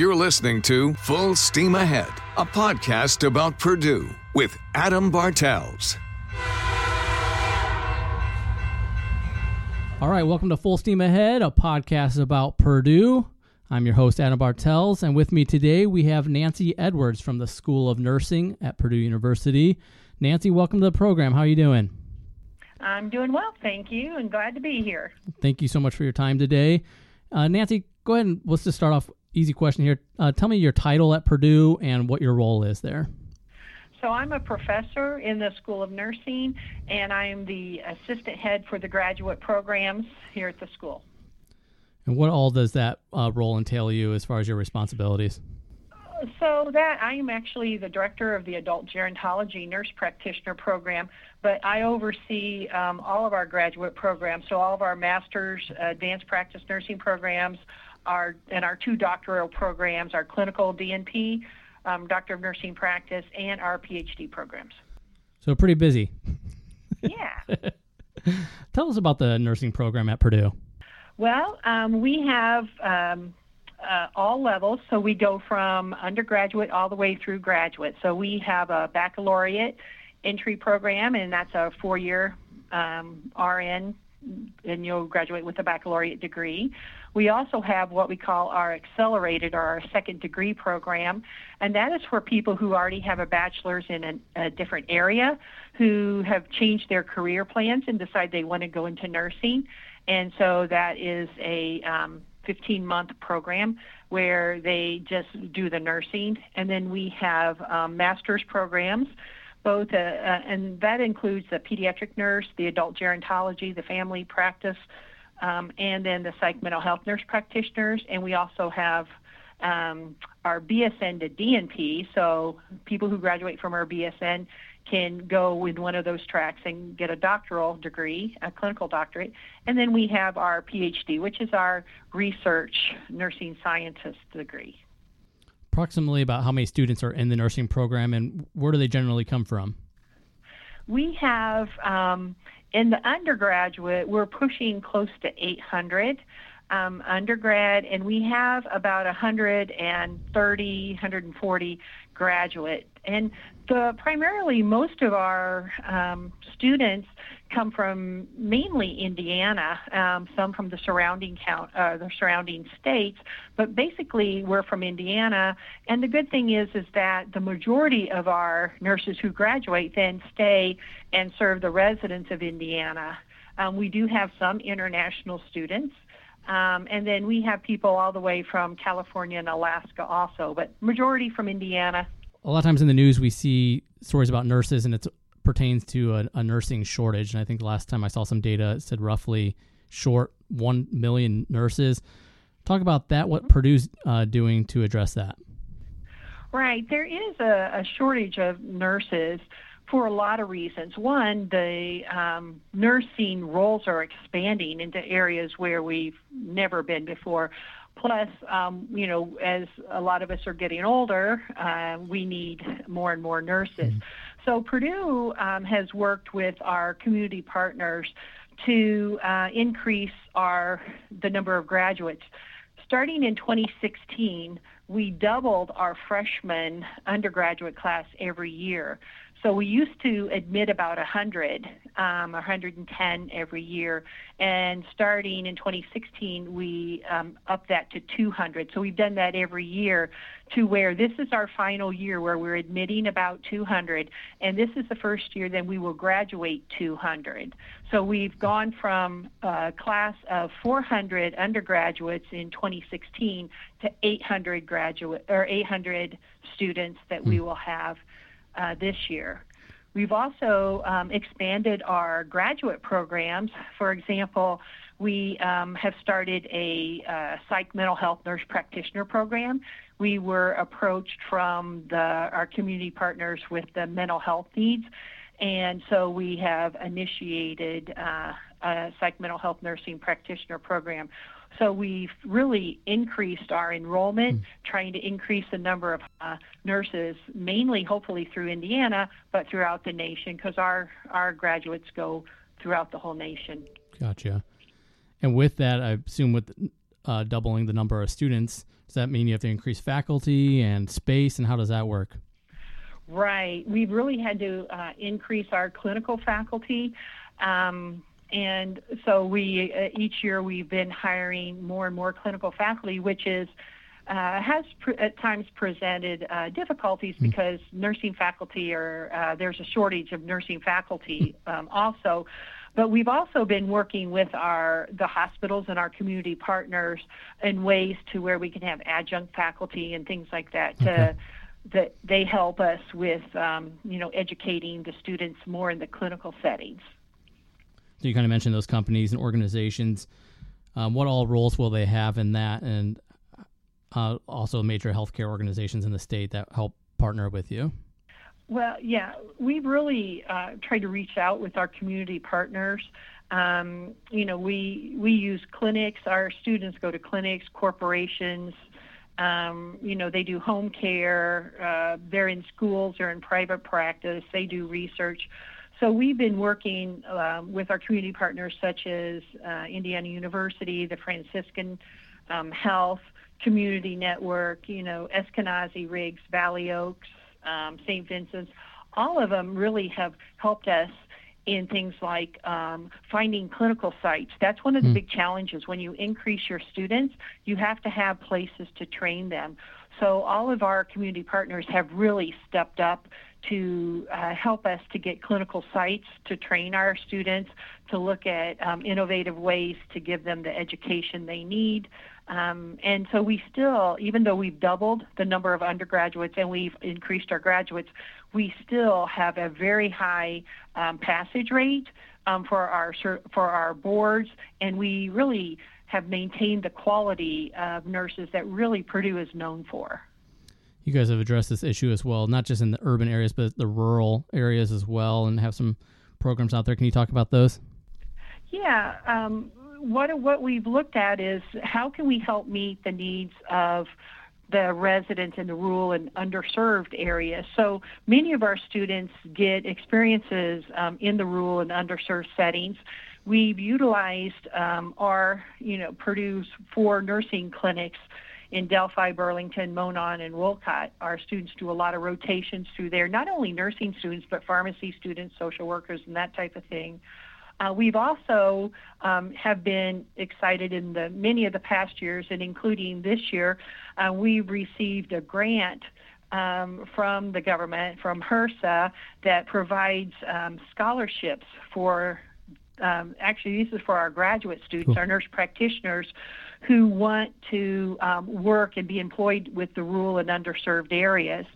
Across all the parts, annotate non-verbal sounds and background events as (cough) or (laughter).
You're listening to Full Steam Ahead, a podcast about Purdue with Adam Bartels. All right, welcome to Full Steam Ahead, a podcast about Purdue. I'm your host, Adam Bartels, and with me today we have Nancy Edwards from the School of Nursing at Purdue University. Nancy, welcome to the program. How are you doing? I'm doing well, thank you, and glad to be here. Thank you so much for your time today. Uh, Nancy, go ahead and let's just start off. Easy question here. Uh, tell me your title at Purdue and what your role is there. So I'm a professor in the School of Nursing, and I'm the assistant head for the graduate programs here at the school. And what all does that uh, role entail you as far as your responsibilities? So that I am actually the director of the adult gerontology nurse practitioner program, but I oversee um, all of our graduate programs. So all of our master's advanced practice nursing programs, our and our two doctoral programs, our clinical DNP, um, Doctor of Nursing Practice, and our PhD programs. So pretty busy. Yeah. (laughs) Tell us about the nursing program at Purdue. Well, um, we have um, uh, all levels, so we go from undergraduate all the way through graduate. So we have a baccalaureate entry program, and that's a four-year um, RN, and you'll graduate with a baccalaureate degree. We also have what we call our accelerated or our second degree program, and that is for people who already have a bachelor's in a, a different area, who have changed their career plans and decide they want to go into nursing. And so that is a um, 15 month program where they just do the nursing. And then we have um, master's programs, both, uh, uh, and that includes the pediatric nurse, the adult gerontology, the family practice, um, and then the psych mental health nurse practitioners. And we also have um, our BSN to DNP. So people who graduate from our BSN can go with one of those tracks and get a doctoral degree, a clinical doctorate. And then we have our PhD, which is our research nursing scientist degree. Approximately about how many students are in the nursing program and where do they generally come from? We have, um, in the undergraduate, we're pushing close to 800 um, undergrad, and we have about 130, 140 graduate. And the primarily most of our um, students come from mainly Indiana, um, some from the surrounding count, uh, the surrounding states, but basically we're from Indiana. And the good thing is, is that the majority of our nurses who graduate then stay and serve the residents of Indiana. Um, we do have some international students. Um, and then we have people all the way from California and Alaska also, but majority from Indiana. A lot of times in the news, we see stories about nurses, and it pertains to a, a nursing shortage. And I think the last time I saw some data, it said roughly short 1 million nurses. Talk about that, what Purdue's uh, doing to address that. Right. There is a, a shortage of nurses for a lot of reasons. One, the um, nursing roles are expanding into areas where we've never been before. Plus, um, you know, as a lot of us are getting older, uh, we need more and more nurses. Mm-hmm. So Purdue um, has worked with our community partners to uh, increase our the number of graduates. Starting in 2016, we doubled our freshman undergraduate class every year. So we used to admit about 100, um, 110 every year, and starting in 2016, we um, upped that to 200. So we've done that every year to where this is our final year where we're admitting about 200, and this is the first year then we will graduate 200. So we've gone from a class of 400 undergraduates in 2016 to 800 graduate or 800 students that we hmm. will have uh, this year. We've also um, expanded our graduate programs. For example, we um, have started a uh, psych mental health nurse practitioner program. We were approached from the, our community partners with the mental health needs, and so we have initiated uh, a psych mental health nursing practitioner program. So we've really increased our enrollment, mm. trying to increase the number of uh, nurses, mainly hopefully through Indiana, but throughout the nation, because our, our graduates go throughout the whole nation. Gotcha. And with that, I assume with uh, doubling the number of students, does that mean you have to increase faculty and space, and how does that work? Right. We've really had to uh, increase our clinical faculty. Um, and so we uh, each year we've been hiring more and more clinical faculty, which is uh, has pr- at times presented uh, difficulties mm-hmm. because nursing faculty are uh, there's a shortage of nursing faculty um, also. But we've also been working with our the hospitals and our community partners in ways to where we can have adjunct faculty and things like that to okay that they help us with, um, you know, educating the students more in the clinical settings. So you kind of mentioned those companies and organizations. Um, what all roles will they have in that, and uh, also major healthcare organizations in the state that help partner with you? Well, yeah, we've really uh, tried to reach out with our community partners. Um, you know, we we use clinics. Our students go to clinics, corporations, um, you know, they do home care. Uh, they're in schools or in private practice. They do research. So we've been working um, with our community partners such as uh, Indiana University, the Franciscan um, Health Community Network, you know, Eskenazi Riggs, Valley Oaks, um, St. Vincent's. All of them really have helped us in things like um, finding clinical sites. That's one of the mm. big challenges. When you increase your students, you have to have places to train them. So all of our community partners have really stepped up to uh, help us to get clinical sites to train our students, to look at um, innovative ways to give them the education they need. Um, and so we still, even though we've doubled the number of undergraduates and we've increased our graduates, we still have a very high um, passage rate um, for our for our boards, and we really have maintained the quality of nurses that really Purdue is known for. You guys have addressed this issue as well, not just in the urban areas, but the rural areas as well, and have some programs out there. Can you talk about those? Yeah, um, what what we've looked at is how can we help meet the needs of the residents in the rural and underserved areas. So many of our students get experiences um, in the rural and underserved settings. We've utilized um, our, you know, Purdue's four nursing clinics in Delphi, Burlington, Monon, and Wolcott. Our students do a lot of rotations through there, not only nursing students, but pharmacy students, social workers, and that type of thing. Uh, we've also um, have been excited in the many of the past years, and including this year, uh, we received a grant um, from the government, from HRSA, that provides um, scholarships for. Um, actually, this is for our graduate students, cool. our nurse practitioners, who want to um, work and be employed with the rural and underserved areas.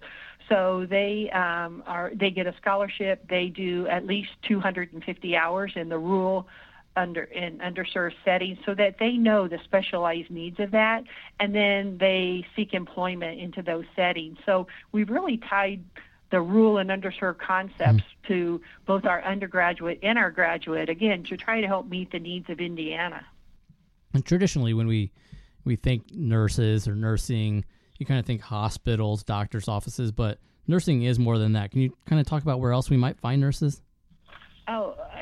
So they um, are they get a scholarship. They do at least 250 hours in the rural under in underserved settings so that they know the specialized needs of that and then they seek employment into those settings. So we've really tied the rural and underserved concepts mm-hmm. to both our undergraduate and our graduate again to try to help meet the needs of Indiana. And traditionally when we we think nurses or nursing you kind of think hospitals, doctors' offices, but nursing is more than that. Can you kind of talk about where else we might find nurses?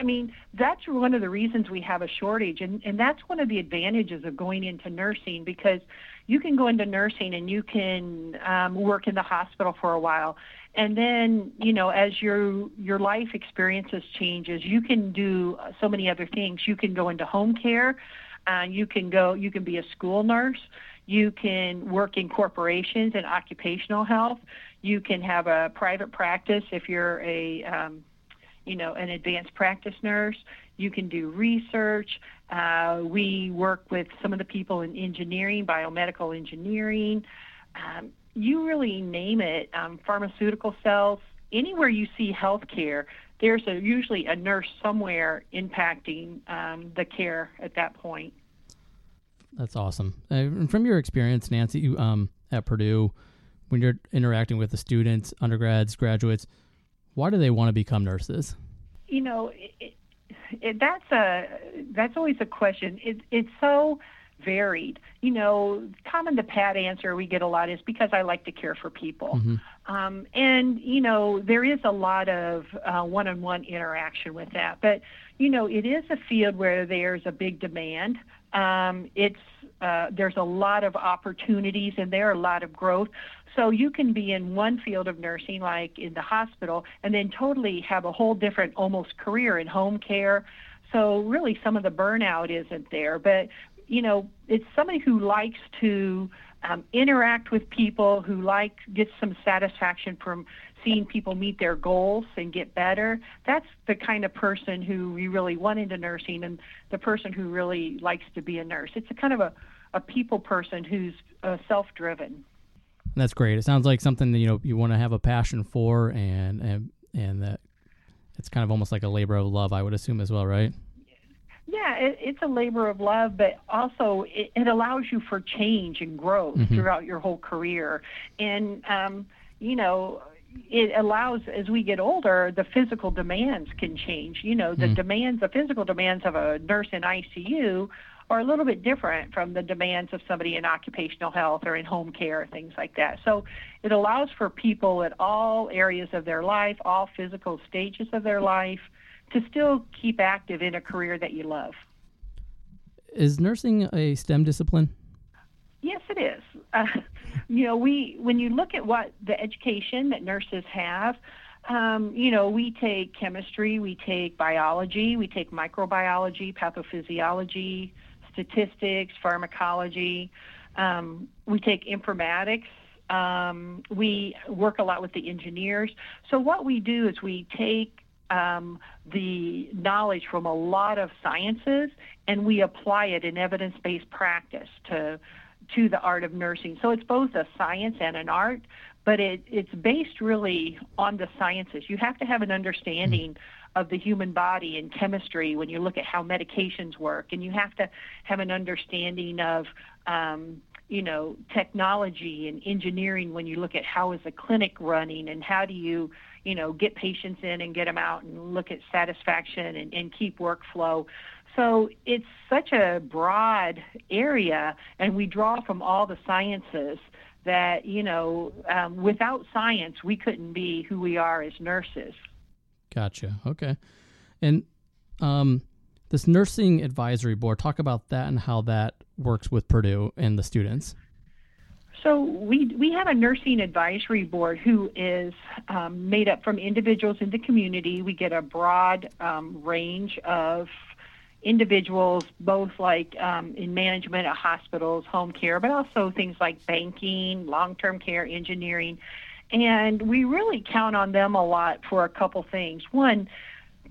I mean, that's one of the reasons we have a shortage. And, and that's one of the advantages of going into nursing because you can go into nursing and you can um, work in the hospital for a while. And then, you know, as your your life experiences changes, you can do so many other things. You can go into home care. Uh, you can go. You can be a school nurse. You can work in corporations and occupational health. You can have a private practice if you're a, um, you know, an advanced practice nurse. You can do research. Uh, we work with some of the people in engineering, biomedical engineering. Um, you really name it, um, pharmaceutical cells, anywhere you see healthcare, there's a, usually a nurse somewhere impacting um, the care at that point. That's awesome. Uh, from your experience, Nancy, you, um, at Purdue, when you're interacting with the students, undergrads, graduates, why do they want to become nurses? You know, it, it, that's a that's always a question. It, it's so varied. You know, common to pat answer we get a lot is because I like to care for people. Mm-hmm. Um, and, you know, there is a lot of one on one interaction with that. But, you know, it is a field where there's a big demand Um, it's uh, there's a lot of opportunities and there, are a lot of growth. So you can be in one field of nursing, like in the hospital, and then totally have a whole different almost career in home care. So really, some of the burnout isn't there, but you know, it's somebody who likes to um, interact with people, who like gets some satisfaction from seeing people meet their goals and get better. That's the kind of person who we really want into nursing, and the person who really likes to be a nurse. It's a kind of a, a people person who's uh, self-driven. That's great. It sounds like something that you know you want to have a passion for, and and and that it's kind of almost like a labor of love, I would assume as well, right? Yeah, it, it's a labor of love, but also it, it allows you for change and growth mm-hmm. throughout your whole career. And, um, you know, it allows, as we get older, the physical demands can change. You know, the mm demands, the physical demands of a nurse in ICU are a little bit different from the demands of somebody in occupational health or in home care, things like that. So it allows for people at all areas of their life, all physical stages of their life, to still keep active in a career that you love. Is nursing a STEM discipline? Yes, it is. (laughs) Uh, you know, we when you look at what the education that nurses have, um, you know, we take chemistry, we take biology, we take microbiology, pathophysiology, statistics, pharmacology. Um, we take informatics. Um, we work a lot with the engineers. So what we do is we take um, the knowledge from a lot of sciences and we apply it in evidence-based practice to to the art of nursing. So it's both a science and an art, but it, it's based really on the sciences. You have to have an understanding of the human body and chemistry when you look at how medications work, and you have to have an understanding of um, you know technology and engineering when you look at how is a clinic running and how do you you know, get patients in and get them out and look at satisfaction and, and keep workflow. So it's such a broad area, and we draw from all the sciences that, you know, um, without science, we couldn't be who we are as nurses. Gotcha. Okay. And um, this nursing advisory board, talk about that and how that works with Purdue and the students. So we we have a nursing advisory board who is um, made up from individuals in the community. We get a broad um, range of individuals, both like um, in management at hospitals, home care, but also things like banking, long-term care, engineering, and we really count on them a lot for a couple things. One,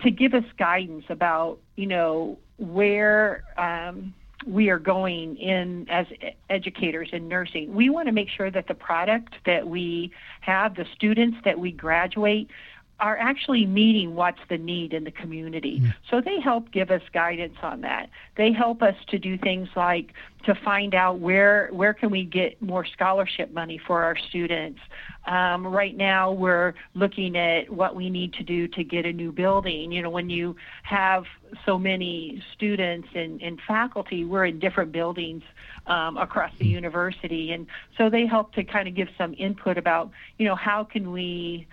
to give us guidance about you know where um, we are going in as educators in nursing. We want to make sure that the product that we have, the students that we graduate, are actually meeting what's the need in the community. Mm. So they help give us guidance on that. They help us to do things like to find out where where can we get more scholarship money for our students. Um, right now, we're looking at what we need to do to get a new building. You know, when you have so many students and, and faculty, we're in different buildings um, across the mm. university, and so they help to kind of give some input about you know how can we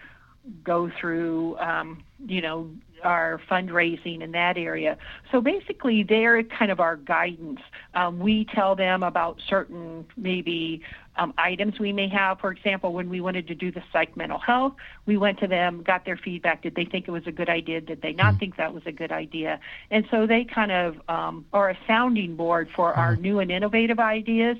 go through, um, you know, our fundraising in that area. So basically, they're kind of our guidance. Um, we tell them about certain maybe um, items we may have. For example, when we wanted to do the psych mental health, we went to them, got their feedback. Did they think it was a good idea? Did they not mm-hmm. think that was a good idea? And so they kind of um, are a sounding board for mm-hmm. our new and innovative ideas.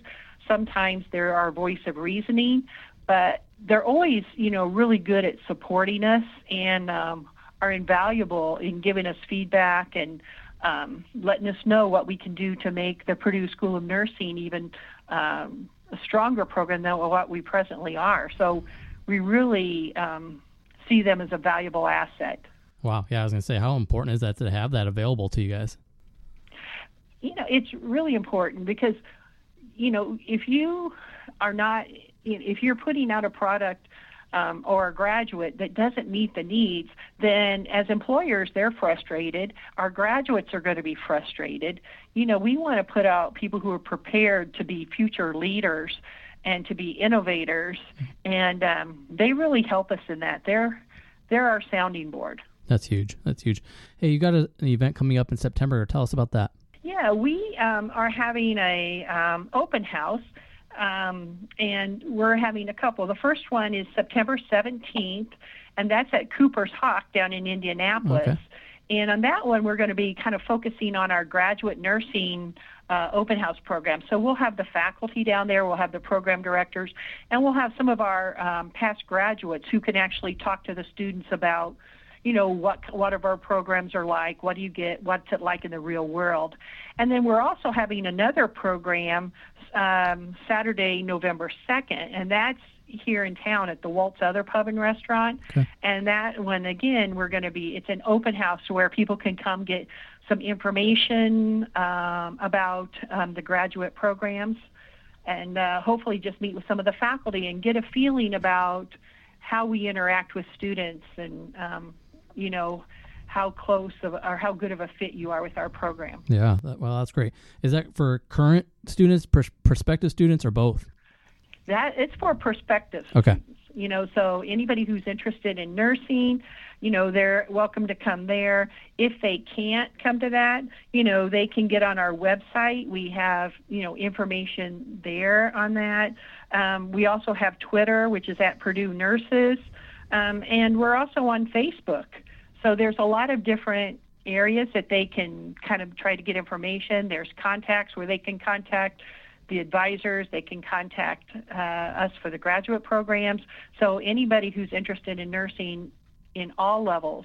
Sometimes they're our voice of reasoning, but they're always, you know, really good at supporting us and um, are invaluable in giving us feedback and um, letting us know what we can do to make the Purdue School of Nursing even um, a stronger program than what we presently are. So we really um, see them as a valuable asset. Wow. Yeah, I was going to say, how important is that to have that available to you guys? You know, it's really important because, you know, if you are not if you're putting out a product um, or a graduate that doesn't meet the needs, then as employers, they're frustrated. Our graduates are going to be frustrated. You know, we want to put out people who are prepared to be future leaders and to be innovators, and um, they really help us in that. They're they're our sounding board. That's huge. That's huge. Hey, you got a, an event coming up in September. Tell us about that. Yeah, we um, are having a um, open house, um, and we're having a couple. The first one is September 17th, and that's at Cooper's Hawk down in Indianapolis. Okay. And on that one, we're going to be kind of focusing on our graduate nursing uh, open house program. So we'll have the faculty down there, we'll have the program directors, and we'll have some of our um, past graduates who can actually talk to the students about you know what what of our programs are like what do you get what's it like in the real world and then we're also having another program um, saturday november 2nd and that's here in town at the Walt's other pub and restaurant Okay. and that one again we're going to be it's an open house where people can come get some information um, about um, the graduate programs and uh, hopefully just meet with some of the faculty and get a feeling about how we interact with students and um, you know how close of, or how good of a fit you are with our program. Yeah. That, well, that's great. Is that for current students, pers- prospective students, or both? That it's for prospective Okay. students. You know, so anybody who's interested in nursing, you know, they're welcome to come there. If they can't come to that, you know, they can get on our website. We have, you know, information there on that. Um, we also have Twitter, which is at Purdue Nurses, um, and we're also on Facebook. So there's a lot of different areas that they can kind of try to get information. There's contacts where they can contact the advisors. They can contact uh, us for the graduate programs. So anybody who's interested in nursing in all levels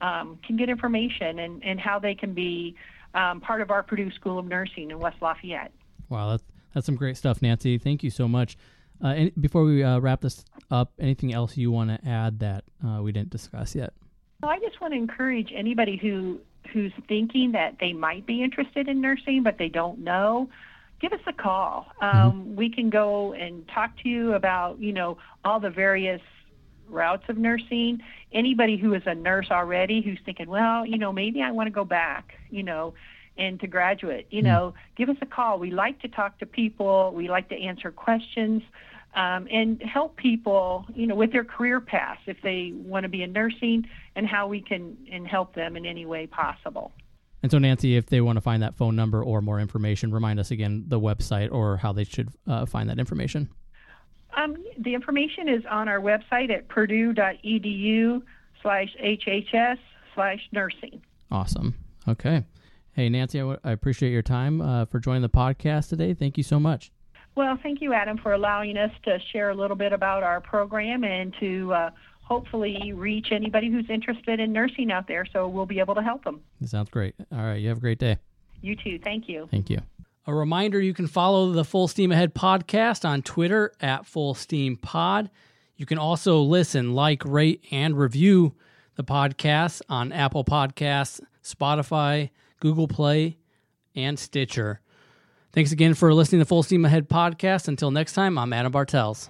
um, can get information and, and how they can be um, part of our Purdue School of Nursing in West Lafayette. Wow, that's that's some great stuff, Nancy. Thank you so much. Uh, before we uh, wrap this up, anything else you want to add that uh, we didn't discuss yet? So I just want to encourage anybody who who's thinking that they might be interested in nursing but they don't know. Give us a call. Um, We can go and talk to you about you know all the various routes of nursing. Anybody who is a nurse already who's thinking, well, you know, maybe I want to go back, you know, and to graduate, you know, give us a call. We like to talk to people. We like to answer questions um, and help people, you know, with their career paths if they want to be in nursing and how we can and help them in any way possible. And so, Nancy, if they want to find that phone number or more information, remind us again the website or how they should uh, find that information. Um, the information is on our website at purdue.edu slash HHS slash nursing. Awesome. Okay. Hey, Nancy, I, w- I appreciate your time uh, for joining the podcast today. Thank you so much. Well, thank you, Adam, for allowing us to share a little bit about our program and to uh, hopefully reach anybody who's interested in nursing out there so we'll be able to help them. That sounds great. All right. You have a great day. You too. Thank you. Thank you. A reminder you can follow the Full Steam Ahead podcast on Twitter at Full Steam Pod. You can also listen, like, rate, and review the podcast on Apple Podcasts, Spotify, Google Play, and Stitcher. Thanks again for listening to the Full Steam Ahead podcast. Until next time, I'm Adam Bartels.